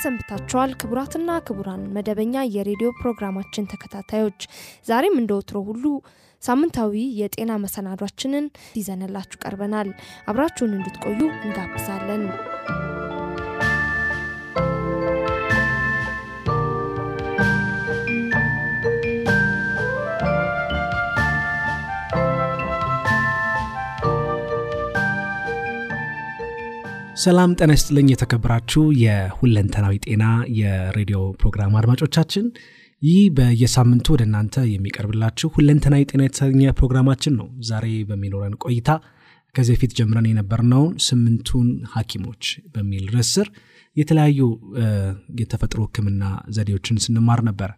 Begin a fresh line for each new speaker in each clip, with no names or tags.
እንደምን ሰንብታችኋል? ክቡራትና ክቡራን መደበኛ የሬዲዮ ፕሮግራማችን ተከታታዮች ዛሬም እንደ ወትሮ ሁሉ ሳምንታዊ የጤና መሰናዷችንን ይዘንላችሁ ቀርበናል። አብራችሁን እንድትቆዩ እንጋብዛለን።
ሰላም ጤና ይስጥልኝ። የተከበራችሁ የሁለንተናዊ ጤና የሬዲዮ ፕሮግራም አድማጮቻችን ይህ በየሳምንቱ ወደ እናንተ የሚቀርብላችሁ ሁለንተናዊ ጤና የተሰኘ ፕሮግራማችን ነው። ዛሬ በሚኖረን ቆይታ ከዚህ በፊት ጀምረን የነበርነውን ስምንቱን ሐኪሞች በሚል ርዕስ ስር የተለያዩ የተፈጥሮ ሕክምና ዘዴዎችን ስንማር ነበረ።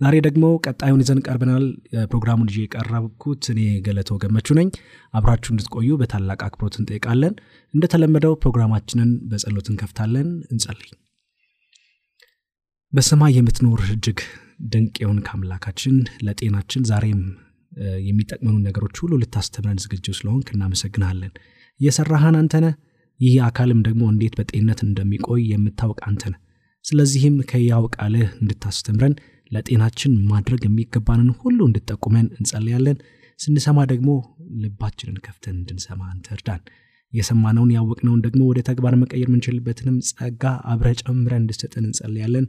ዛሬ ደግሞ ቀጣዩን ይዘን ቀርበናል። ፕሮግራሙን ይዤ የቀረብኩት እኔ ገለተው ገመቹ ነኝ። አብራችሁ እንድትቆዩ በታላቅ አክብሮት እንጠይቃለን። እንደተለመደው ፕሮግራማችንን በጸሎት እንከፍታለን። እንጸልይ። በሰማይ የምትኖር እጅግ ድንቅ የሆንክ አምላካችን ለጤናችን ዛሬም የሚጠቅመኑ ነገሮች ሁሉ ልታስተምረን ዝግጁ ስለሆንክ እናመሰግናለን። እየሰራህን አንተነ ይህ አካልም ደግሞ እንዴት በጤንነት እንደሚቆይ የምታውቅ አንተነ ስለዚህም ከያው ቃልህ እንድታስተምረን ለጤናችን ማድረግ የሚገባንን ሁሉ እንድጠቁመን እንጸልያለን። ስንሰማ ደግሞ ልባችንን ከፍተን እንድንሰማ አንተ እርዳን። የሰማነውን ያወቅነውን ደግሞ ወደ ተግባር መቀየር የምንችልበትንም ጸጋ አብረ ጨምረን እንድሰጠን እንጸልያለን።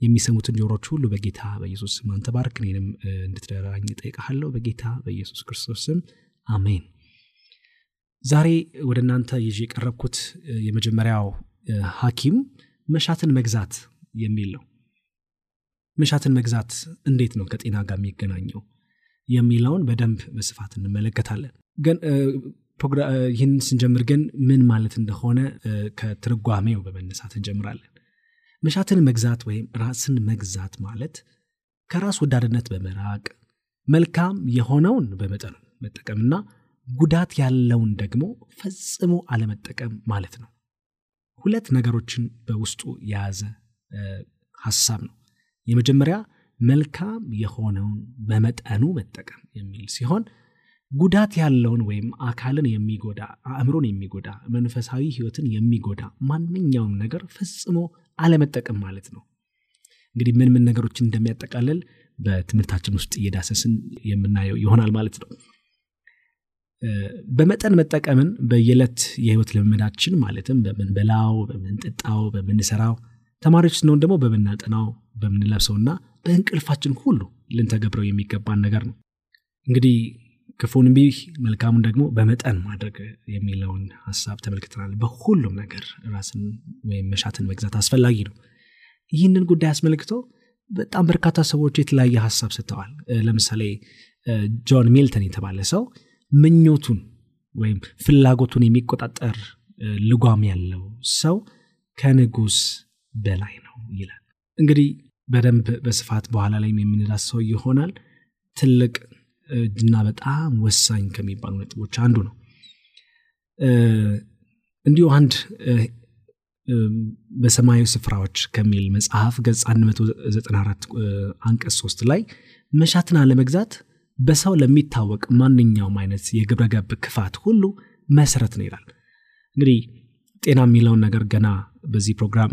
የሚሰሙትን ጆሮች ሁሉ በጌታ በኢየሱስ ስም አንተ እኔንም እንድትደራኝ እጠይቅሃለሁ በጌታ በኢየሱስ ክርስቶስ ስም አሜን። ዛሬ ወደ እናንተ ይዤ የቀረብኩት የመጀመሪያው ሐኪም መሻትን መግዛት የሚል ነው። መሻትን መግዛት እንዴት ነው ከጤና ጋር የሚገናኘው የሚለውን በደንብ በስፋት እንመለከታለን። ግን ይህን ስንጀምር ግን ምን ማለት እንደሆነ ከትርጓሜው በመነሳት እንጀምራለን። መሻትን መግዛት ወይም ራስን መግዛት ማለት ከራስ ወዳድነት በመራቅ መልካም የሆነውን በመጠኑ መጠቀምና ጉዳት ያለውን ደግሞ ፈጽሞ አለመጠቀም ማለት ነው። ሁለት ነገሮችን በውስጡ የያዘ ሀሳብ ነው። የመጀመሪያ መልካም የሆነውን በመጠኑ መጠቀም የሚል ሲሆን ጉዳት ያለውን ወይም አካልን የሚጎዳ አእምሮን የሚጎዳ መንፈሳዊ ሕይወትን የሚጎዳ ማንኛውም ነገር ፈጽሞ አለመጠቀም ማለት ነው። እንግዲህ ምን ምን ነገሮችን እንደሚያጠቃልል በትምህርታችን ውስጥ እየዳሰስን የምናየው ይሆናል ማለት ነው። በመጠን መጠቀምን በየዕለት የህይወት ልምምዳችን ማለትም በምንበላው፣ በምንጠጣው፣ በምንሰራው ተማሪዎች ስንሆን ደግሞ በምናጠናው፣ በምንለብሰውና በእንቅልፋችን ሁሉ ልንተገብረው የሚገባን ነገር ነው። እንግዲህ ክፉን እምቢ መልካሙን ደግሞ በመጠን ማድረግ የሚለውን ሀሳብ ተመልክተናል። በሁሉም ነገር ራስን ወይም መሻትን መግዛት አስፈላጊ ነው። ይህንን ጉዳይ አስመልክቶ በጣም በርካታ ሰዎች የተለያየ ሀሳብ ሰጥተዋል። ለምሳሌ ጆን ሚልተን የተባለ ሰው ምኞቱን ወይም ፍላጎቱን የሚቆጣጠር ልጓም ያለው ሰው ከንጉስ በላይ ነው ይላል። እንግዲህ በደንብ በስፋት በኋላ ላይም የምንዳስሰው ይሆናል። ትልቅ እጅና በጣም ወሳኝ ከሚባሉ ነጥቦች አንዱ ነው። እንዲሁ አንድ በሰማያዊ ስፍራዎች ከሚል መጽሐፍ ገጽ 194 አንቀጽ 3 ላይ መሻትን አለመግዛት በሰው ለሚታወቅ ማንኛውም አይነት የግብረገብ ክፋት ሁሉ መሰረት ነው ይላል። እንግዲህ ጤና የሚለውን ነገር ገና በዚህ ፕሮግራም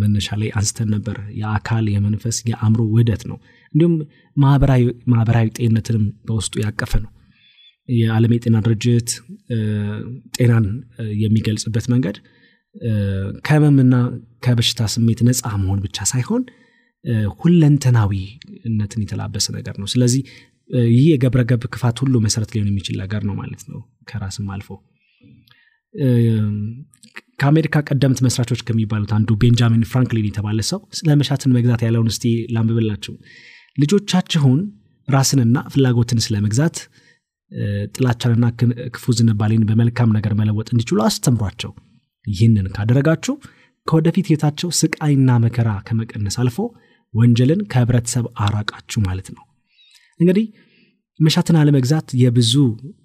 መነሻ ላይ አንስተን ነበር። የአካል የመንፈስ፣ የአእምሮ ውህደት ነው። እንዲሁም ማህበራዊ ጤንነትንም በውስጡ ያቀፈ ነው። የዓለም የጤና ድርጅት ጤናን የሚገልጽበት መንገድ ከህመምና ከበሽታ ስሜት ነፃ መሆን ብቻ ሳይሆን ሁለንተናዊነትን የተላበሰ ነገር ነው። ስለዚህ ይህ የገብረገብ ክፋት ሁሉ መሰረት ሊሆን የሚችል ነገር ነው ማለት ነው። ከራስም አልፎ ከአሜሪካ ቀደምት መስራቾች ከሚባሉት አንዱ ቤንጃሚን ፍራንክሊን የተባለ ሰው ስለ መሻትን መግዛት ያለውን እስቲ ላንብብላችሁ። ልጆቻችሁን ራስንና ፍላጎትን ስለ መግዛት ጥላቻንና ክፉ ዝንባሌን በመልካም ነገር መለወጥ እንዲችሉ አስተምሯቸው። ይህንን ካደረጋችሁ ከወደፊት ህይወታቸው ስቃይና መከራ ከመቀነስ አልፎ ወንጀልን ከህብረተሰብ አራቃችሁ ማለት ነው። እንግዲህ መሻትን አለመግዛት የብዙ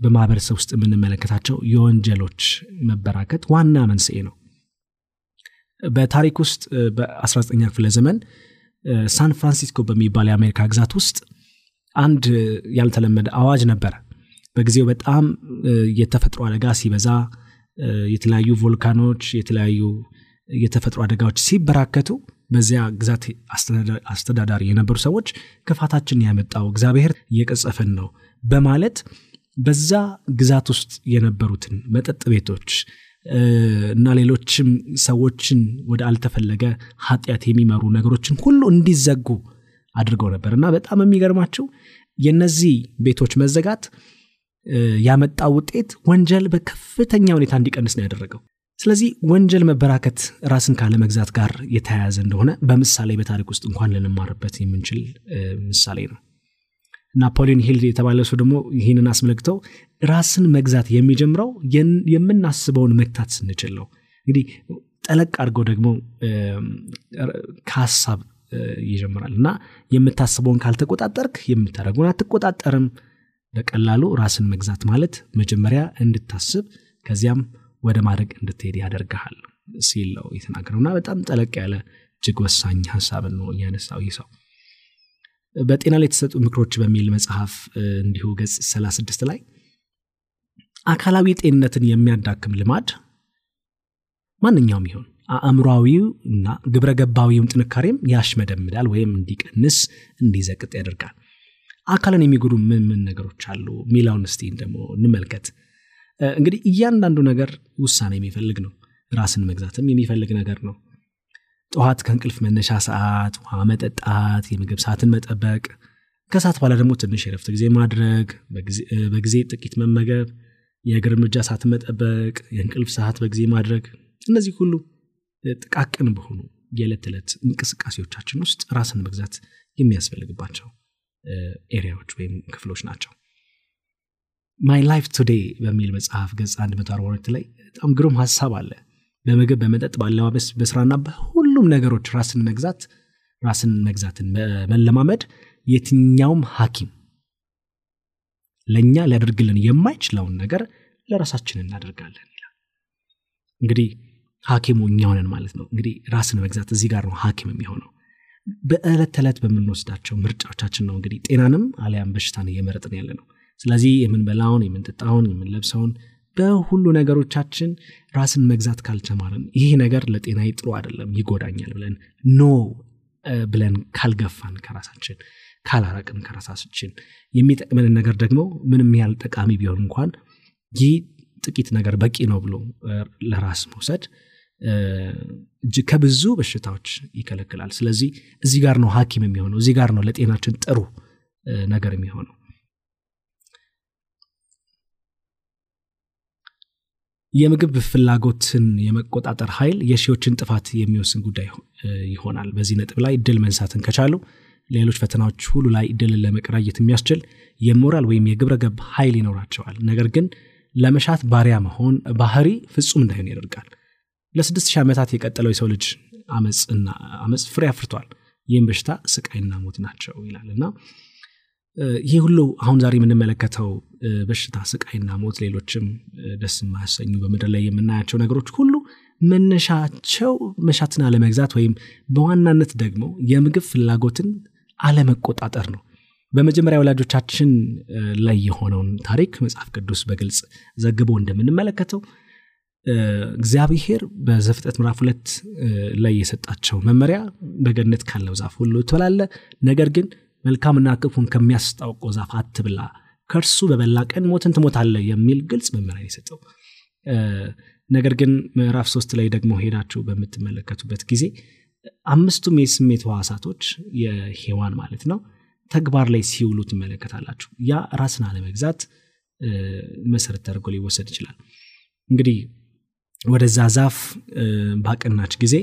በማህበረሰብ ውስጥ የምንመለከታቸው የወንጀሎች መበራከት ዋና መንስኤ ነው። በታሪክ ውስጥ በ19ኛ ክፍለ ዘመን ሳን ፍራንሲስኮ በሚባል የአሜሪካ ግዛት ውስጥ አንድ ያልተለመደ አዋጅ ነበረ። በጊዜው በጣም የተፈጥሮ አደጋ ሲበዛ የተለያዩ ቮልካኖች የተለያዩ የተፈጥሮ አደጋዎች ሲበራከቱ በዚያ ግዛት አስተዳዳሪ የነበሩ ሰዎች ክፋታችን ያመጣው እግዚአብሔር እየቀጸፈን ነው በማለት በዛ ግዛት ውስጥ የነበሩትን መጠጥ ቤቶች እና ሌሎችም ሰዎችን ወደ አልተፈለገ ኃጢአት የሚመሩ ነገሮችን ሁሉ እንዲዘጉ አድርገው ነበር። እና በጣም የሚገርማቸው የነዚህ ቤቶች መዘጋት ያመጣው ውጤት ወንጀል በከፍተኛ ሁኔታ እንዲቀንስ ነው ያደረገው ስለዚህ ወንጀል መበራከት ራስን ካለመግዛት ጋር የተያያዘ እንደሆነ በምሳሌ በታሪክ ውስጥ እንኳን ልንማርበት የምንችል ምሳሌ ነው። ናፖሊዮን ሂል የተባለ ሰው ደግሞ ይህንን አስመልክተው ራስን መግዛት የሚጀምረው የምናስበውን መግታት ስንችል ነው። እንግዲህ ጠለቅ አድርገው ደግሞ ከሀሳብ ይጀምራል እና የምታስበውን ካልተቆጣጠርክ የምታደረጉን አትቆጣጠርም። በቀላሉ ራስን መግዛት ማለት መጀመሪያ እንድታስብ ከዚያም ወደ ማድረግ እንድትሄድ ያደርግሃል ሲል ነው የተናገረውና በጣም ጠለቅ ያለ እጅግ ወሳኝ ሀሳብን ነው እያነሳው ይህ ሰው። በጤና ላይ የተሰጡ ምክሮች በሚል መጽሐፍ እንዲሁ ገጽ 36 ላይ አካላዊ ጤንነትን የሚያዳክም ልማድ ማንኛውም ይሆን አእምሯዊው እና ግብረ ገባዊውም ጥንካሬም ያሽመደምዳል ወይም እንዲቀንስ እንዲዘቅጥ ያደርጋል። አካልን የሚጎዱ ምን ምን ነገሮች አሉ? ሚላውን እስቲ ደግሞ እንመልከት እንግዲህ እያንዳንዱ ነገር ውሳኔ የሚፈልግ ነው። ራስን መግዛትም የሚፈልግ ነገር ነው። ጠዋት ከእንቅልፍ መነሻ ሰዓት ውሃ መጠጣት የምግብ ሰዓትን መጠበቅ ከሰዓት በኋላ ደግሞ ትንሽ የረፍት ጊዜ ማድረግ በጊዜ ጥቂት መመገብ የእግር እርምጃ ሰዓትን መጠበቅ የእንቅልፍ ሰዓት በጊዜ ማድረግ እነዚህ ሁሉ ጥቃቅን በሆኑ የዕለት ዕለት እንቅስቃሴዎቻችን ውስጥ ራስን መግዛት የሚያስፈልግባቸው area ዎች ወይም ክፍሎች ናቸው My Life Today በሚል መጽሐፍ ገጽ 142 ላይ በጣም ግሩም ሀሳብ አለ። በምግብ በመጠጥ በአለባበስ በስራና በሁሉም ነገሮች ራስን መግዛት ራስን መግዛትን መለማመድ የትኛውም ሐኪም ለእኛ ሊያደርግልን የማይችለውን ነገር ለራሳችን እናደርጋለን ይላል። እንግዲህ ሐኪሙ እኛውንን ማለት ነው። እንግዲህ ራስን መግዛት እዚህ ጋር ነው ሐኪም የሚሆነው። በዕለት ተዕለት በምንወስዳቸው ምርጫዎቻችን ነው እንግዲህ ጤናንም አሊያም በሽታን እየመረጥን ያለ ነው ስለዚህ የምንበላውን የምንጠጣውን የምንለብሰውን በሁሉ ነገሮቻችን ራስን መግዛት ካልተማርን ይህ ነገር ለጤና ጥሩ አይደለም ይጎዳኛል ብለን ኖ ብለን ካልገፋን ከራሳችን ካላራቅን ከራሳችን የሚጠቅመንን ነገር ደግሞ ምንም ያህል ጠቃሚ ቢሆን እንኳን ይህ ጥቂት ነገር በቂ ነው ብሎ ለራስ መውሰድ እጅግ ከብዙ በሽታዎች ይከለክላል። ስለዚህ እዚህ ጋር ነው ሀኪም የሚሆነው እዚህ ጋር ነው ለጤናችን ጥሩ ነገር የሚሆነው የምግብ ፍላጎትን የመቆጣጠር ኃይል የሺዎችን ጥፋት የሚወስን ጉዳይ ይሆናል። በዚህ ነጥብ ላይ ድል መንሳትን ከቻሉ ሌሎች ፈተናዎች ሁሉ ላይ ድልን ለመቀራየት የሚያስችል የሞራል ወይም የግብረ ገብ ኃይል ይኖራቸዋል። ነገር ግን ለመሻት ባሪያ መሆን ባህሪ ፍጹም እንዳይሆን ያደርጋል። ለስድስት ሺህ ዓመታት የቀጠለው የሰው ልጅ አመፅና አመፅ ፍሬ አፍርቷል። ይህም በሽታ ስቃይና ሞት ናቸው ይላል እና ይህ ሁሉ አሁን ዛሬ የምንመለከተው በሽታ ስቃይና ሞት ሌሎችም ደስ የማያሰኙ በምድር ላይ የምናያቸው ነገሮች ሁሉ መነሻቸው መሻትን አለመግዛት ወይም በዋናነት ደግሞ የምግብ ፍላጎትን አለመቆጣጠር ነው። በመጀመሪያ ወላጆቻችን ላይ የሆነውን ታሪክ መጽሐፍ ቅዱስ በግልጽ ዘግቦ እንደምንመለከተው እግዚአብሔር በዘፍጠት ምዕራፍ ሁለት ላይ የሰጣቸው መመሪያ በገነት ካለው ዛፍ ሁሉ ትበላለ ነገር ግን መልካምና ክፉን ከሚያስታውቀው ዛፍ አትብላ ከእርሱ በበላ ቀን ሞትን ትሞታለ የሚል ግልጽ መመሪያ የሰጠው። ነገር ግን ምዕራፍ ሶስት ላይ ደግሞ ሄዳችሁ በምትመለከቱበት ጊዜ አምስቱም የስሜት ህዋሳቶች የሔዋን ማለት ነው ተግባር ላይ ሲውሉ ትመለከታላችሁ። ያ ራስን አለመግዛት መሰረት ተደርጎ ሊወሰድ ይችላል። እንግዲህ ወደዛ ዛፍ ባቀናች ጊዜ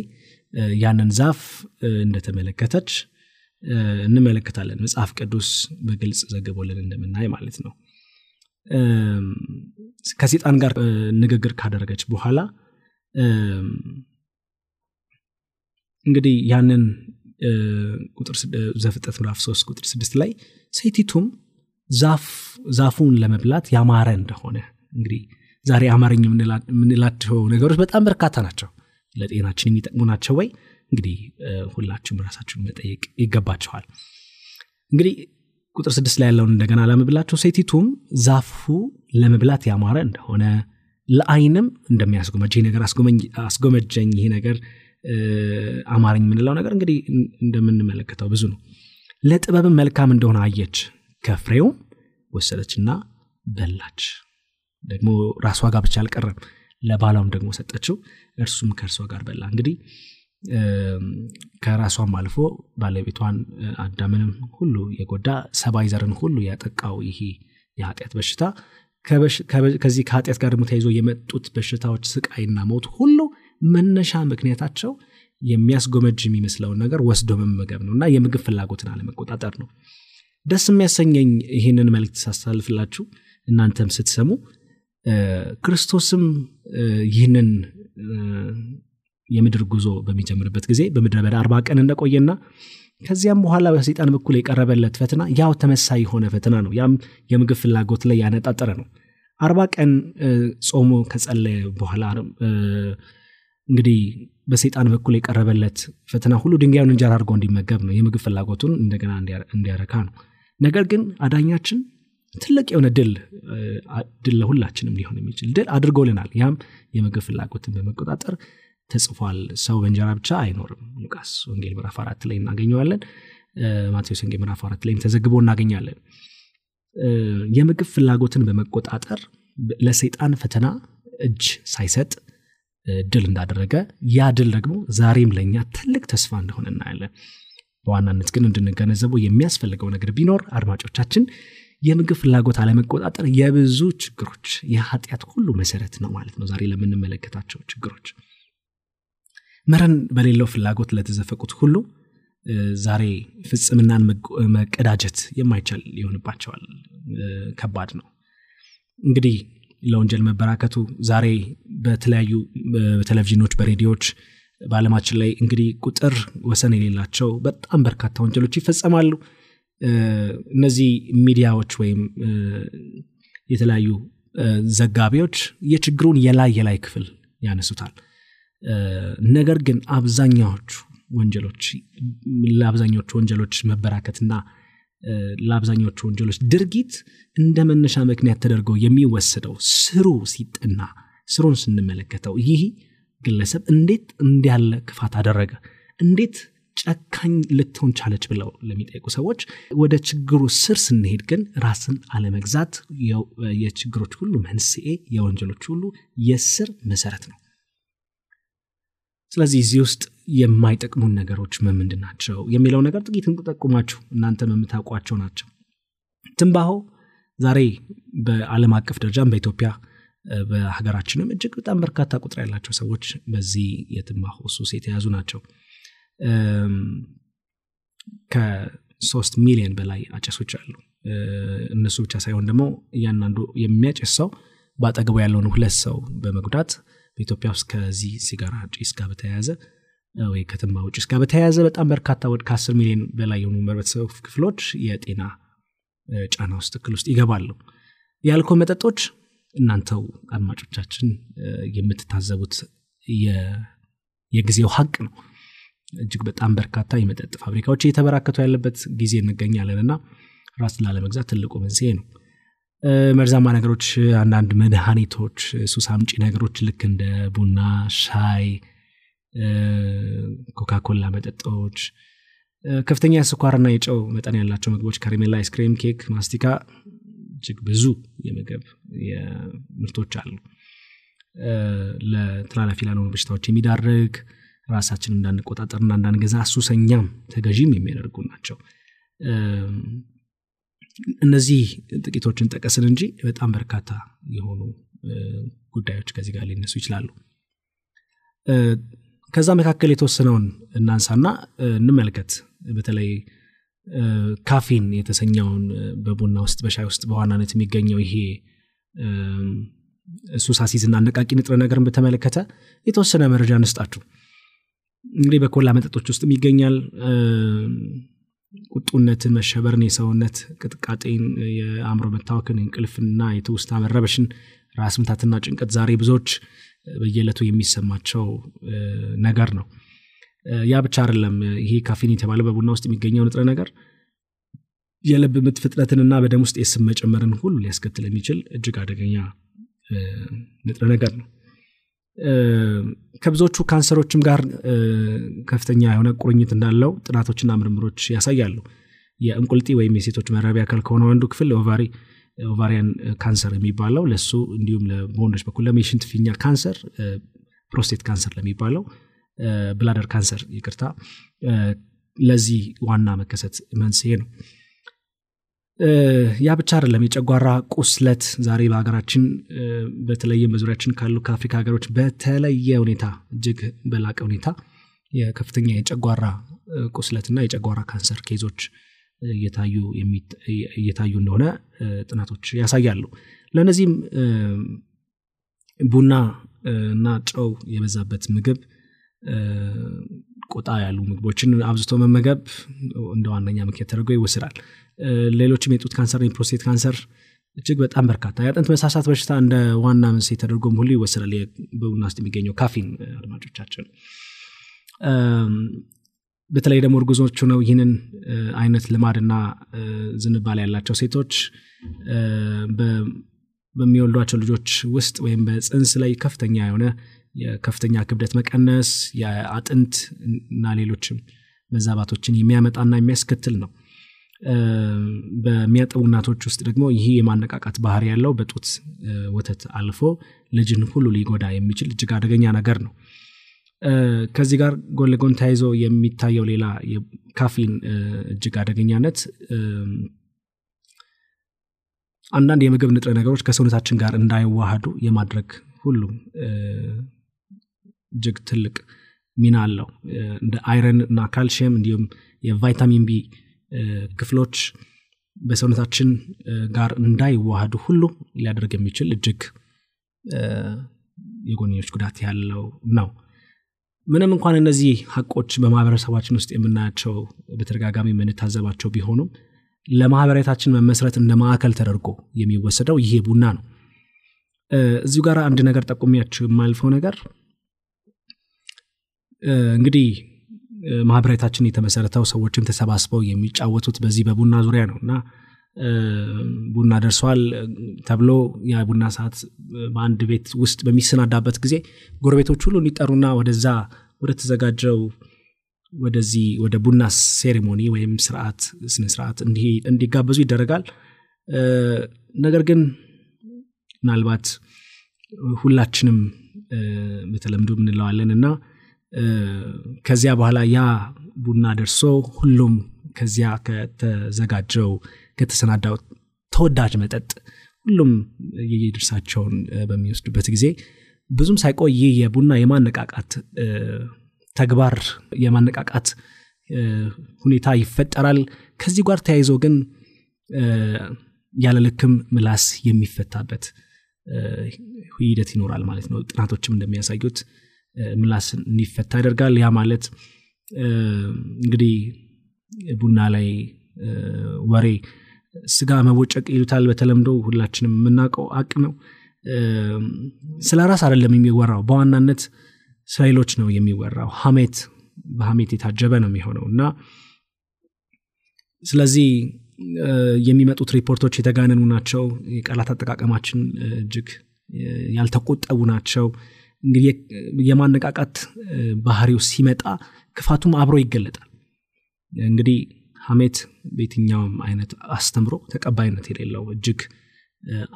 ያንን ዛፍ እንደተመለከተች እንመለከታለን። መጽሐፍ ቅዱስ በግልጽ ዘግቦልን እንደምናይ ማለት ነው። ከሴጣን ጋር ንግግር ካደረገች በኋላ እንግዲህ ያንን ዘፍጠት ምዕራፍ 3 ቁጥር 6 ላይ ሴቲቱም ዛፉን ለመብላት ያማረ እንደሆነ እንግዲህ ዛሬ አማርኝ የምንላቸው ነገሮች በጣም በርካታ ናቸው። ለጤናችን የሚጠቅሙ ናቸው ወይ እንግዲህ ሁላችሁም ራሳችሁን መጠየቅ ይገባቸዋል እንግዲህ ቁጥር ስድስት ላይ ያለውን እንደገና ላምብላቸው ሴቲቱም ዛፉ ለመብላት ያማረ እንደሆነ ለአይንም እንደሚያስጎመጅ ይህ ነገር አስጎመጀኝ ይህ ነገር አማርኝ የምንለው ነገር እንግዲህ እንደምንመለከተው ብዙ ነው። ለጥበብም መልካም እንደሆነ አየች ከፍሬውም ወሰደችና በላች። ደግሞ ራሷ ጋር ብቻ አልቀረም ለባሏም ደግሞ ሰጠችው እርሱም ከእርሷ ጋር በላ። እንግዲህ ከራሷም አልፎ ባለቤቷን አዳምንም ሁሉ የጎዳ ሰባይ ዘርን ሁሉ ያጠቃው ይሄ የኃጢአት በሽታ ከዚህ ከኃጢአት ጋር ደግሞ ተይዞ የመጡት በሽታዎች ስቃይና ሞት ሁሉ መነሻ ምክንያታቸው የሚያስጎመጅ የሚመስለውን ነገር ወስዶ መመገብ ነው እና የምግብ ፍላጎትን አለመቆጣጠር ነው። ደስ የሚያሰኘኝ ይህንን መልክት ሳስተላልፍላችሁ እናንተም ስትሰሙ ክርስቶስም ይህንን የምድር ጉዞ በሚጀምርበት ጊዜ በምድረ በዳ አርባ ቀን እንደቆየና ከዚያም በኋላ በሰይጣን በኩል የቀረበለት ፈተና ያው ተመሳይ የሆነ ፈተና ነው። ያም የምግብ ፍላጎት ላይ ያነጣጠረ ነው። አርባ ቀን ጾሞ ከጸለየ በኋላ እንግዲህ በሰይጣን በኩል የቀረበለት ፈተና ሁሉ ድንጋዩን እንጀራ አድርጎ እንዲመገብ ነው። የምግብ ፍላጎቱን እንደገና እንዲያረካ ነው። ነገር ግን አዳኛችን ትልቅ የሆነ ድል ድል ለሁላችንም ሊሆን የሚችል ድል አድርጎልናል። ያም የምግብ ፍላጎትን በመቆጣጠር ተጽፏል። ሰው በእንጀራ ብቻ አይኖርም። ሉቃስ ወንጌል ምዕራፍ አራት ላይ እናገኘዋለን። ማቴዎስ ወንጌል ምዕራፍ አራት ላይም ተዘግቦ እናገኛለን። የምግብ ፍላጎትን በመቆጣጠር ለሰይጣን ፈተና እጅ ሳይሰጥ ድል እንዳደረገ ያ ድል ደግሞ ዛሬም ለእኛ ትልቅ ተስፋ እንደሆነ እናያለን። በዋናነት ግን እንድንገነዘበው የሚያስፈልገው ነገር ቢኖር አድማጮቻችን የምግብ ፍላጎት አለመቆጣጠር የብዙ ችግሮች የኃጢአት ሁሉ መሰረት ነው ማለት ነው። ዛሬ ለምንመለከታቸው ችግሮች መረን በሌለው ፍላጎት ለተዘፈቁት ሁሉ ዛሬ ፍጽምናን መቀዳጀት የማይቻል ይሆንባቸዋል። ከባድ ነው። እንግዲህ ለወንጀል መበራከቱ ዛሬ በተለያዩ በቴሌቪዥኖች በሬዲዮዎች በአለማችን ላይ እንግዲህ ቁጥር ወሰን የሌላቸው በጣም በርካታ ወንጀሎች ይፈጸማሉ። እነዚህ ሚዲያዎች ወይም የተለያዩ ዘጋቢዎች የችግሩን የላይ የላይ ክፍል ያነሱታል ነገር ግን አብዛኛዎቹ ወንጀሎች ለአብዛኞቹ ወንጀሎች መበራከትና ለአብዛኞቹ ወንጀሎች ድርጊት እንደ መነሻ ምክንያት ተደርገው የሚወሰደው ስሩ ሲጠና ስሩን ስንመለከተው ይህ ግለሰብ እንዴት እንዲያለ ክፋት አደረገ? እንዴት ጨካኝ ልትሆን ቻለች? ብለው ለሚጠይቁ ሰዎች ወደ ችግሩ ስር ስንሄድ ግን ራስን አለመግዛት የችግሮች ሁሉ መንስኤ የወንጀሎች ሁሉ የስር መሰረት ነው ስለዚህ እዚህ ውስጥ የማይጠቅሙን ነገሮች ምንድን ናቸው የሚለው ነገር ጥቂት እንጠቁማችሁ እናንተም የምታውቋቸው ናቸው። ትንባሆ ዛሬ በአለም አቀፍ ደረጃም በኢትዮጵያ በሀገራችንም እጅግ በጣም በርካታ ቁጥር ያላቸው ሰዎች በዚህ የትንባሆ ሱስ የተያዙ ናቸው። ከሶስት ሚሊዮን በላይ አጨሶች አሉ። እነሱ ብቻ ሳይሆን ደግሞ እያንዳንዱ የሚያጨስ ሰው በአጠገቡ ያለውን ሁለት ሰው በመጉዳት በኢትዮጵያ ውስጥ ከዚህ ሲጋራ ጭስ ጋር በተያያዘ ወይ ከትንባሆ ጭስ ጋር በተያያዘ በጣም በርካታ ወደ ከአስር ሚሊዮን በላይ የሆኑ ህብረተሰብ ክፍሎች የጤና ጫና ውስጥ እክል ውስጥ ይገባሉ። የአልኮል መጠጦች እናንተው አድማጮቻችን የምትታዘቡት የጊዜው ሀቅ ነው። እጅግ በጣም በርካታ የመጠጥ ፋብሪካዎች እየተበራከቱ ያለበት ጊዜ እንገኛለን እና ራስ ላለመግዛት ትልቁ መንስኤ ነው መርዛማ ነገሮች አንዳንድ መድኃኒቶች ሱስ አምጪ ነገሮች ልክ እንደ ቡና ሻይ ኮካኮላ መጠጦች ከፍተኛ የስኳርና የጨው መጠን ያላቸው ምግቦች ከረሜላ አይስክሬም ኬክ ማስቲካ እጅግ ብዙ የምግብ ምርቶች አሉ። ለተላላፊ ላልሆኑ በሽታዎች የሚዳርግ ራሳችን እንዳንቆጣጠርና እንዳንገዛ ሱሰኛም ተገዢም የሚያደርጉ ናቸው እነዚህ ጥቂቶችን ጠቀስን እንጂ በጣም በርካታ የሆኑ ጉዳዮች ከዚህ ጋር ሊነሱ ይችላሉ። ከዛ መካከል የተወሰነውን እናንሳና እንመልከት። በተለይ ካፊን የተሰኘውን በቡና ውስጥ በሻይ ውስጥ በዋናነት የሚገኘው ይሄ ሱስ አነቃቂ ንጥረ ነገርን በተመለከተ የተወሰነ መረጃ እንስጣችሁ። እንግዲህ በኮላ መጠጦች ውስጥም ይገኛል ቁጡነትን መሸበርን የሰውነት ቅጥቃጤን የአእምሮ መታወክን እንቅልፍና የትውስታ መረበሽን ራስ ምታትና ጭንቀት ዛሬ ብዙዎች በየዕለቱ የሚሰማቸው ነገር ነው። ያ ብቻ አይደለም። ይሄ ካፊን የተባለ በቡና ውስጥ የሚገኘው ንጥረ ነገር የልብ ምት ፍጥነትንና በደም ውስጥ የስብ መጨመርን ሁሉ ሊያስከትል የሚችል እጅግ አደገኛ ንጥረ ነገር ነው ከብዙዎቹ ካንሰሮችም ጋር ከፍተኛ የሆነ ቁርኝት እንዳለው ጥናቶችና ምርምሮች ያሳያሉ። የእንቁልጢ ወይም የሴቶች መራቢያ አካል ከሆነው አንዱ ክፍል ovary ovarian cancer የሚባለው ለሱ እንዲሁም በወንዶች በኩል የሽንት ፊኛ ካንሰር prostate cancer ለሚባለው bladder cancer ይቅርታ ለዚህ ዋና መከሰት መንስኤ ነው ያ ብቻ አይደለም። የጨጓራ ቁስለት ዛሬ በሀገራችን በተለይም በዙሪያችን ካሉ ከአፍሪካ ሀገሮች በተለየ ሁኔታ እጅግ በላቀ ሁኔታ የከፍተኛ የጨጓራ ቁስለትና የጨጓራ ካንሰር ኬዞች እየታዩ እንደሆነ ጥናቶች ያሳያሉ። ለእነዚህም ቡና እና ጨው የበዛበት ምግብ ቆጣ ያሉ ምግቦችን አብዝቶ መመገብ እንደ ዋነኛ ምክንያት ተደርጎ ይወስዳል ሌሎችም የጡት ካንሰር የፕሮስቴት ካንሰር እጅግ በጣም በርካታ የአጥንት መሳሳት በሽታ እንደ ዋና መንስኤ ተደርጎም ሁሉ ይወሰዳል በቡና ውስጥ የሚገኘው ካፊን አድማጮቻችን። በተለይ ደግሞ እርጉዞቹ ነው ይህንን አይነት ልማድና ዝንባሌ ያላቸው ሴቶች በሚወልዷቸው ልጆች ውስጥ ወይም በፅንስ ላይ ከፍተኛ የሆነ የከፍተኛ ክብደት መቀነስ የአጥንት እና ሌሎችም መዛባቶችን የሚያመጣና የሚያስከትል ነው። በሚያጠቡ እናቶች ውስጥ ደግሞ ይህ የማነቃቃት ባህሪ ያለው በጡት ወተት አልፎ ልጅን ሁሉ ሊጎዳ የሚችል እጅግ አደገኛ ነገር ነው። ከዚህ ጋር ጎን ለጎን ተያይዞ የሚታየው ሌላ የካፊን እጅግ አደገኛነት አንዳንድ የምግብ ንጥረ ነገሮች ከሰውነታችን ጋር እንዳይዋሃዱ የማድረግ ሁሉ እጅግ ትልቅ ሚና አለው። እንደ iron እና ካልሽየም እንዲሁም የ vitamin B ክፍሎች በሰውነታችን ጋር እንዳይዋሃዱ ሁሉ ሊያደርግ የሚችል እጅግ የጎንዮሽ ጉዳት ያለው ነው። ምንም እንኳን እነዚህ ሀቆች በማህበረሰባችን ውስጥ የምናያቸው በተደጋጋሚ የምንታዘባቸው ቢሆኑም ለማህበራችን መመስረት እንደ ማዕከል ተደርጎ የሚወሰደው ይሄ ቡና ነው። እዚሁ ጋር አንድ ነገር ጠቁሚያቸው የማልፈው ነገር እንግዲህ ማህበሬታችን የተመሰረተው ሰዎችም ተሰባስበው የሚጫወቱት በዚህ በቡና ዙሪያ ነው እና ቡና ደርሷል ተብሎ የቡና ሰዓት በአንድ ቤት ውስጥ በሚሰናዳበት ጊዜ ጎረቤቶች ሁሉ እንዲጠሩና ወደዛ ወደ ተዘጋጀው ወደዚህ ወደ ቡና ሴሪሞኒ ወይም ስርዓት ስነስርዓት እንዲጋበዙ ይደረጋል። ነገር ግን ምናልባት ሁላችንም በተለምዶ ምንለዋለን እና ከዚያ በኋላ ያ ቡና ደርሶ ሁሉም ከዚያ ከተዘጋጀው ከተሰናዳው ተወዳጅ መጠጥ ሁሉም የየድርሳቸውን በሚወስዱበት ጊዜ ብዙም ሳይቆይ ይህ የቡና የማነቃቃት ተግባር የማነቃቃት ሁኔታ ይፈጠራል። ከዚህ ጋር ተያይዞ ግን ያለ ልክም ምላስ የሚፈታበት ሂደት ይኖራል ማለት ነው። ጥናቶችም እንደሚያሳዩት ምላስ እንዲፈታ ያደርጋል። ያ ማለት እንግዲህ ቡና ላይ ወሬ ስጋ መቦጨቅ ይሉታል በተለምዶ ሁላችንም የምናውቀው አቅ ነው። ስለ ራስ አይደለም የሚወራው። በዋናነት ስለ ሌሎች ነው የሚወራው። ሀሜት በሀሜት የታጀበ ነው የሚሆነው። እና ስለዚህ የሚመጡት ሪፖርቶች የተጋነኑ ናቸው። የቃላት አጠቃቀማችን እጅግ ያልተቆጠቡ ናቸው እንግዲህ የማነቃቃት ባህሪው ሲመጣ ክፋቱም አብሮ ይገለጣል። እንግዲህ ሀሜት በየትኛውም አይነት አስተምሮ ተቀባይነት የሌለው እጅግ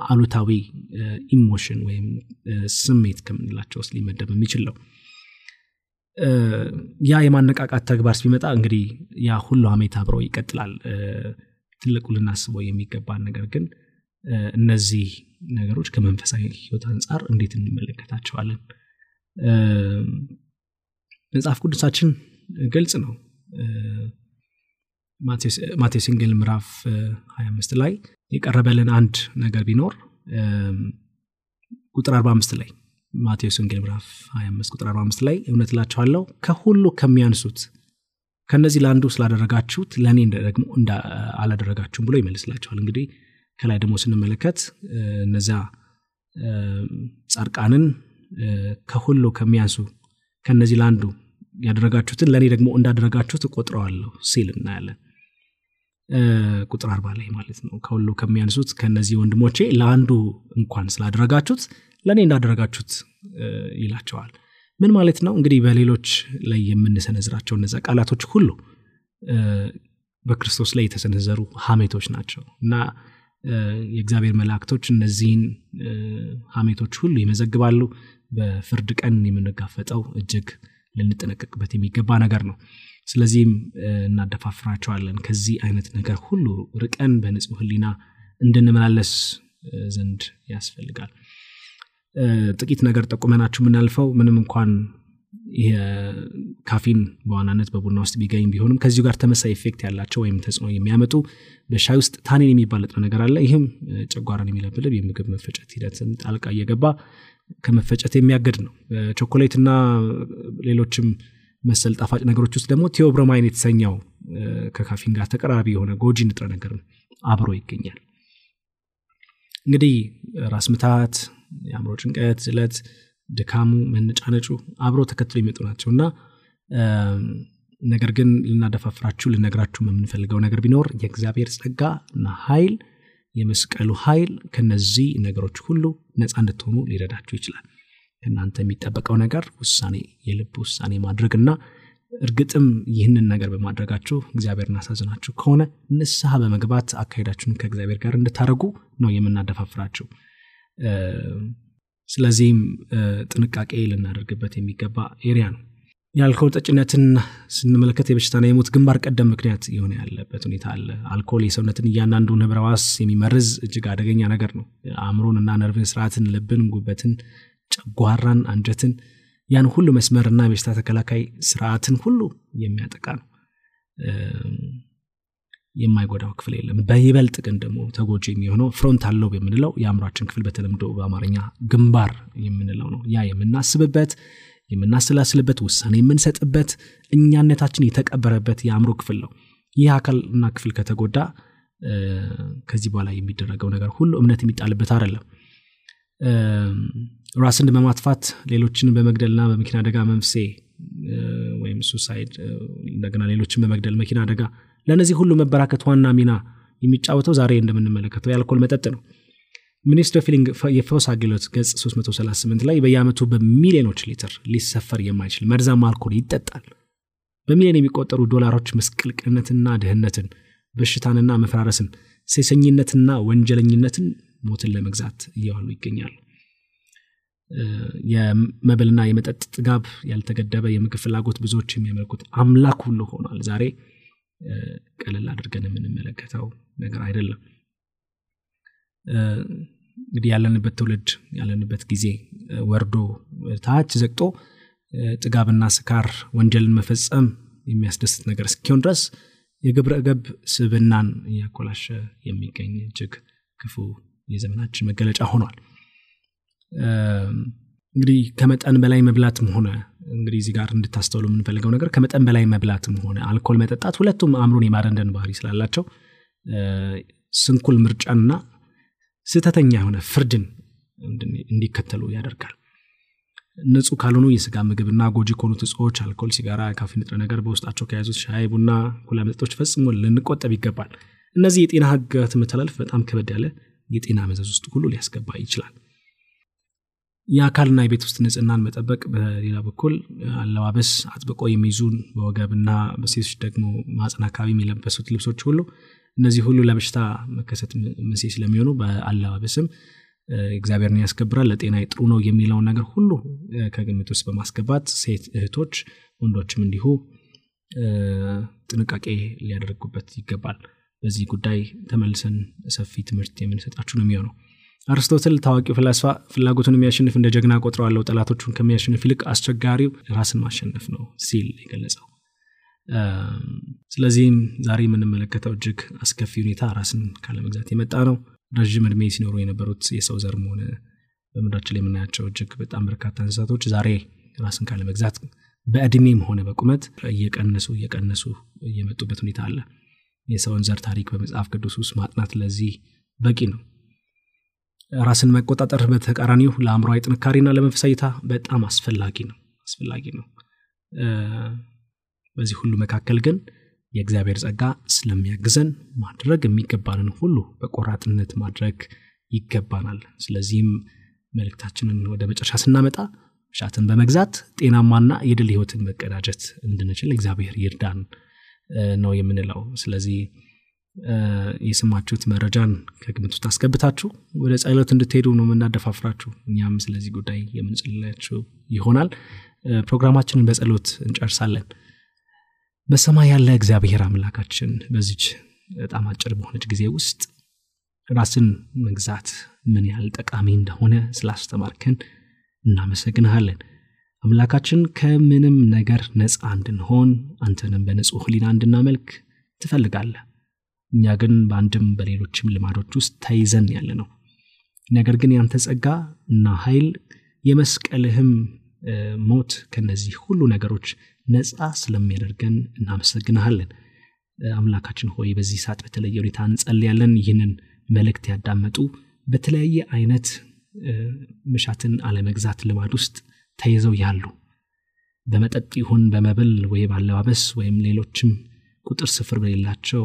አሉታዊ ኢሞሽን ወይም ስሜት ከምንላቸው ውስጥ ሊመደብ የሚችል ነው። ያ የማነቃቃት ተግባር ሲመጣ እንግዲህ ያ ሁሉ ሀሜት አብሮ ይቀጥላል። ትልቁ ልናስበው የሚገባን ነገር ግን እነዚህ ነገሮች ከመንፈሳዊ ህይወት አንጻር እንዴት እንመለከታቸዋለን? መጽሐፍ ቅዱሳችን ግልጽ ነው። ማቴዎስ ወንጌል ምዕራፍ 25 ላይ የቀረበልን አንድ ነገር ቢኖር ቁጥር 45 ላይ ማቴዎስ ወንጌል ምዕራፍ 25 ቁጥር 45 ላይ እውነት እላችኋለሁ ከሁሉ ከሚያንሱት ከነዚህ ለአንዱ ስላደረጋችሁት ለእኔ ደግሞ አላደረጋችሁም ብሎ ይመልስላቸዋል እንግዲህ ከላይ ደግሞ ስንመለከት እነዚያ ጻድቃንን ከሁሉ ከሚያንሱ ከነዚህ ለአንዱ ያደረጋችሁትን ለእኔ ደግሞ እንዳደረጋችሁት እቆጥረዋለሁ ሲል እናያለን። ቁጥር አርባ ላይ ማለት ነው። ከሁሉ ከሚያንሱት ከነዚህ ወንድሞቼ ለአንዱ እንኳን ስላደረጋችሁት ለእኔ እንዳደረጋችሁት ይላቸዋል። ምን ማለት ነው? እንግዲህ በሌሎች ላይ የምንሰነዝራቸው እነዚ ቃላቶች ሁሉ በክርስቶስ ላይ የተሰነዘሩ ሀሜቶች ናቸው እና የእግዚአብሔር መላእክቶች እነዚህን ሀሜቶች ሁሉ ይመዘግባሉ። በፍርድ ቀን የምንጋፈጠው እጅግ ልንጠነቀቅበት የሚገባ ነገር ነው። ስለዚህም እናደፋፍራቸዋለን። ከዚህ አይነት ነገር ሁሉ ርቀን በንጹህ ህሊና እንድንመላለስ ዘንድ ያስፈልጋል። ጥቂት ነገር ጠቁመናችሁ የምናልፈው ምንም እንኳን ካፊን በዋናነት በቡና ውስጥ ቢገኝ ቢሆንም ከዚሁ ጋር ተመሳሳይ effect ያላቸው ወይም ተጽዕኖ የሚያመጡ በሻይ ውስጥ tannin የሚባል ንጥረ ነገር አለ። ይህም ጨጓራን የሚለብልብ የምግብ መፈጨት ሂደትን ጣልቃ እየገባ ከመፈጨት የሚያገድ ነው። በቾኮሌትና ሌሎችም መሰል ጣፋጭ ነገሮች ውስጥ ደግሞ ቴዎብሮማይን የተሰኘው ከካፊን ጋር ተቀራራቢ የሆነ ጎጂ ንጥረ ነገር አብሮ ይገኛል። እንግዲህ ራስ ምታት የአእምሮ ጭንቀት ዝለት ድካሙ መነጫነጩ አብሮ ተከትሎ የሚመጡ ናቸው እና ነገር ግን ልናደፋፍራችሁ ልነግራችሁ የምንፈልገው ነገር ቢኖር የእግዚአብሔር ጸጋ እና ኃይል የመስቀሉ ኃይል ከነዚህ ነገሮች ሁሉ ነፃ እንድትሆኑ ሊረዳችሁ ይችላል። ከእናንተ የሚጠበቀው ነገር ውሳኔ የልብ ውሳኔ ማድረግና እርግጥም ይህንን ነገር በማድረጋችሁ እግዚአብሔር እናሳዝናችሁ ከሆነ ንስሐ በመግባት አካሄዳችሁን ከእግዚአብሔር ጋር እንድታደረጉ ነው የምናደፋፍራችሁ ስለዚህም ጥንቃቄ ልናደርግበት የሚገባ ኤሪያ ነው። የአልኮል ጠጭነትን ስንመለከት የበሽታና የሞት ግንባር ቀደም ምክንያት የሆነ ያለበት ሁኔታ አለ። አልኮል የሰውነትን እያንዳንዱን ህብረ ዋስ የሚመርዝ እጅግ አደገኛ ነገር ነው። አእምሮን እና ነርቭን ስርዓትን ልብን ጉበትን ጨጓራን አንጀትን ያን ሁሉ መስመርና የበሽታ ተከላካይ ስርዓትን ሁሉ የሚያጠቃ ነው የማይጎዳው ክፍል የለም። በይበልጥ ግን ደግሞ ተጎጂ የሚሆነው ፍሮንታል ሎብ የምንለው የአእምሯችን ክፍል በተለምዶ በአማርኛ ግንባር የምንለው ነው። ያ የምናስብበት የምናሰላስልበት ውሳኔ የምንሰጥበት እኛነታችን የተቀበረበት የአእምሮ ክፍል ነው። ይህ አካልና ክፍል ከተጎዳ ከዚህ በኋላ የሚደረገው ነገር ሁሉ እምነት የሚጣልበት አይደለም። ራስን በማጥፋት ሌሎችን በመግደልና በመኪና አደጋ መንፍሴ ወይም ሱሳይድ እንደገና ሌሎችን በመግደል መኪና አደጋ ለእነዚህ ሁሉ መበራከት ዋና ሚና የሚጫወተው ዛሬ እንደምንመለከተው የአልኮል መጠጥ ነው። Ministry Healing የፈውስ አገልግሎት ገጽ 338 ላይ በየአመቱ በሚሊዮኖች ሊትር ሊሰፈር የማይችል መርዛማ አልኮል ይጠጣል። በሚሊዮን የሚቆጠሩ ዶላሮች ምስቅልቅልነትና ድህነትን በሽታንና መፈራረስን ሴሰኝነትና ወንጀለኝነትን ሞትን ለመግዛት እየዋሉ ይገኛሉ። የመብልና የመጠጥ ጥጋብ ያልተገደበ የምግብ ፍላጎት ብዙዎች የሚያመልኩት አምላክ ሁሉ ሆኗል ዛሬ ቀለል አድርገን የምንመለከተው ነገር አይደለም። እንግዲህ ያለንበት ትውልድ ያለንበት ጊዜ ወርዶ ታች ዘግጦ ጥጋብና ስካር ወንጀልን መፈጸም የሚያስደስት ነገር እስኪሆን ድረስ የግብረ ገብ ስብናን እያኮላሸ የሚገኝ እጅግ ክፉ የዘመናችን መገለጫ ሆኗል። እንግዲህ ከመጠን በላይ መብላትም ሆነ እንግዲህ እዚህ ጋር እንድታስተውሉ የምንፈልገው ነገር ከመጠን በላይ መብላትም ሆነ አልኮል መጠጣት ሁለቱም አእምሮን የማደንደን ባህሪ ስላላቸው ስንኩል ምርጫንና ስህተተኛ የሆነ ፍርድን እንዲከተሉ ያደርጋል። ንጹህ ካልሆኑ የስጋ ምግብና ጎጂ ከሆኑት እጽዎች አልኮል ሲጋራ ካፊ ንጥረ ነገር በውስጣቸው ከያዙት ሻይ ቡና ኩላ መጠጦች ፈጽሞ ልንቆጠብ ይገባል። እነዚህ የጤና ህግጋት መተላለፍ በጣም ከበድ ያለ የጤና መዘዝ ውስጥ ሁሉ ሊያስገባ ይችላል የአካልና የቤት ውስጥ ንጽህናን መጠበቅ በሌላ በኩል አለባበስ አጥብቆ የሚይዙን በወገብና በሴቶች ደግሞ ማጽን አካባቢ የሚለበሱት ልብሶች ሁሉ እነዚህ ሁሉ ለበሽታ መከሰት መንስኤ ስለሚሆኑ በአለባበስም እግዚአብሔርን ያስከብራል ለጤና ጥሩ ነው የሚለውን ነገር ሁሉ ከግምት ውስጥ በማስገባት ሴት እህቶች ወንዶችም እንዲሁ ጥንቃቄ ሊያደርጉበት ይገባል። በዚህ ጉዳይ ተመልሰን ሰፊ ትምህርት የምንሰጣችሁ ነው የሚሆነው አርስቶትል ታዋቂው ፈላስፋ ፍላጎቱን የሚያሸንፍ እንደ ጀግና ቆጥረዋለው ጠላቶቹን ከሚያሸንፍ ይልቅ አስቸጋሪው ራስን ማሸነፍ ነው ሲል የገለጸው። ስለዚህም ዛሬ የምንመለከተው እጅግ አስከፊ ሁኔታ ራስን ካለመግዛት የመጣ ነው። ረዥም እድሜ ሲኖሩ የነበሩት የሰው ዘርም ሆነ በምድራችን ላይ የምናያቸው እጅግ በጣም በርካታ እንስሳቶች ዛሬ ራስን ካለመግዛት በእድሜም ሆነ በቁመት እየቀነሱ እየቀነሱ እየመጡበት ሁኔታ አለ። የሰውን ዘር ታሪክ በመጽሐፍ ቅዱስ ውስጥ ማጥናት ለዚህ በቂ ነው ራስን መቆጣጠር በተቃራኒው ለአእምሯዊ ጥንካሬና ለመንፈሳዊታ በጣም አስፈላጊ ነው አስፈላጊ ነው። በዚህ ሁሉ መካከል ግን የእግዚአብሔር ጸጋ ስለሚያግዘን ማድረግ የሚገባንን ሁሉ በቆራጥነት ማድረግ ይገባናል። ስለዚህም መልእክታችንን ወደ መጨረሻ ስናመጣ ሻትን በመግዛት ጤናማና የድል ህይወትን መቀዳጀት እንድንችል እግዚአብሔር ይርዳን ነው የምንለው። ስለዚህ የስማችሁት መረጃን ከግምት ውስጥ አስገብታችሁ ወደ ጸሎት እንድትሄዱ ነው የምናደፋፍራችሁ። እኛም ስለዚህ ጉዳይ የምንጽልላችሁ ይሆናል። ፕሮግራማችንን በጸሎት እንጨርሳለን። በሰማይ ያለ እግዚአብሔር አምላካችን በዚች በጣም አጭር በሆነች ጊዜ ውስጥ ራስን መግዛት ምን ያህል ጠቃሚ እንደሆነ ስላስተማርከን እናመሰግንሃለን። አምላካችን ከምንም ነገር ነፃ እንድንሆን አንተንም በንጹህ ህሊና እንድናመልክ ትፈልጋለህ እኛ ግን በአንድም በሌሎችም ልማዶች ውስጥ ተይዘን ያለ ነው። ነገር ግን ያንተ ጸጋ እና ኃይል የመስቀልህም ሞት ከነዚህ ሁሉ ነገሮች ነፃ ስለሚያደርገን እናመሰግንሃለን። አምላካችን ሆይ በዚህ ሰዓት በተለየ ሁኔታ እንጸልያለን። ይህንን መልእክት ያዳመጡ በተለያየ አይነት ምሻትን አለመግዛት ልማድ ውስጥ ተይዘው ያሉ በመጠጥ ይሁን በመብል ወይ ባለባበስ ወይም ሌሎችም ቁጥር ስፍር በሌላቸው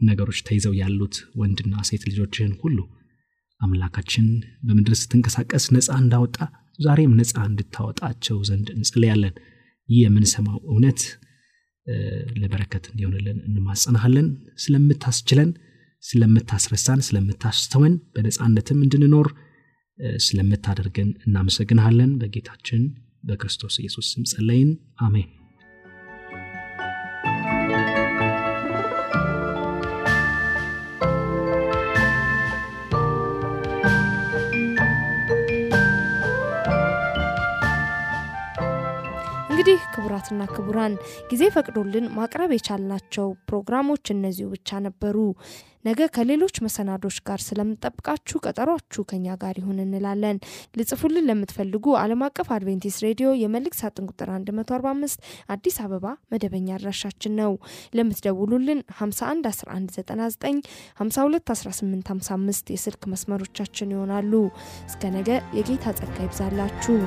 ነገሮች ተይዘው ያሉት ወንድና ሴት ልጆችህን ሁሉ አምላካችን በምድር ስትንቀሳቀስ ነፃ እንዳወጣ ዛሬም ነፃ እንድታወጣቸው ዘንድ እንጸልያለን። ይህ የምንሰማው እውነት ለበረከት እንዲሆንልን እንማጸናሃለን። ስለምታስችለን ስለምታስረሳን ስለምታስተወን በነፃነትም እንድንኖር ስለምታደርገን እናመሰግንሃለን። በጌታችን በክርስቶስ ኢየሱስ ስም ጸለይን። አሜን
እንግዲህ ክቡራትና ክቡራን ጊዜ ፈቅዶልን ማቅረብ የቻልናቸው ፕሮግራሞች እነዚሁ ብቻ ነበሩ። ነገ ከሌሎች መሰናዶች ጋር ስለምንጠብቃችሁ ቀጠሯችሁ ከኛ ጋር ይሁን እንላለን። ልጽፉልን ለምትፈልጉ ዓለም አቀፍ አድቬንቲስት ሬዲዮ የመልእክት ሳጥን ቁጥር 145 አዲስ አበባ መደበኛ አድራሻችን ነው። ለምትደውሉልን 51 1199 52 1855 የስልክ መስመሮቻችን ይሆናሉ። እስከ ነገ የጌታ ጸጋ ይብዛላችሁ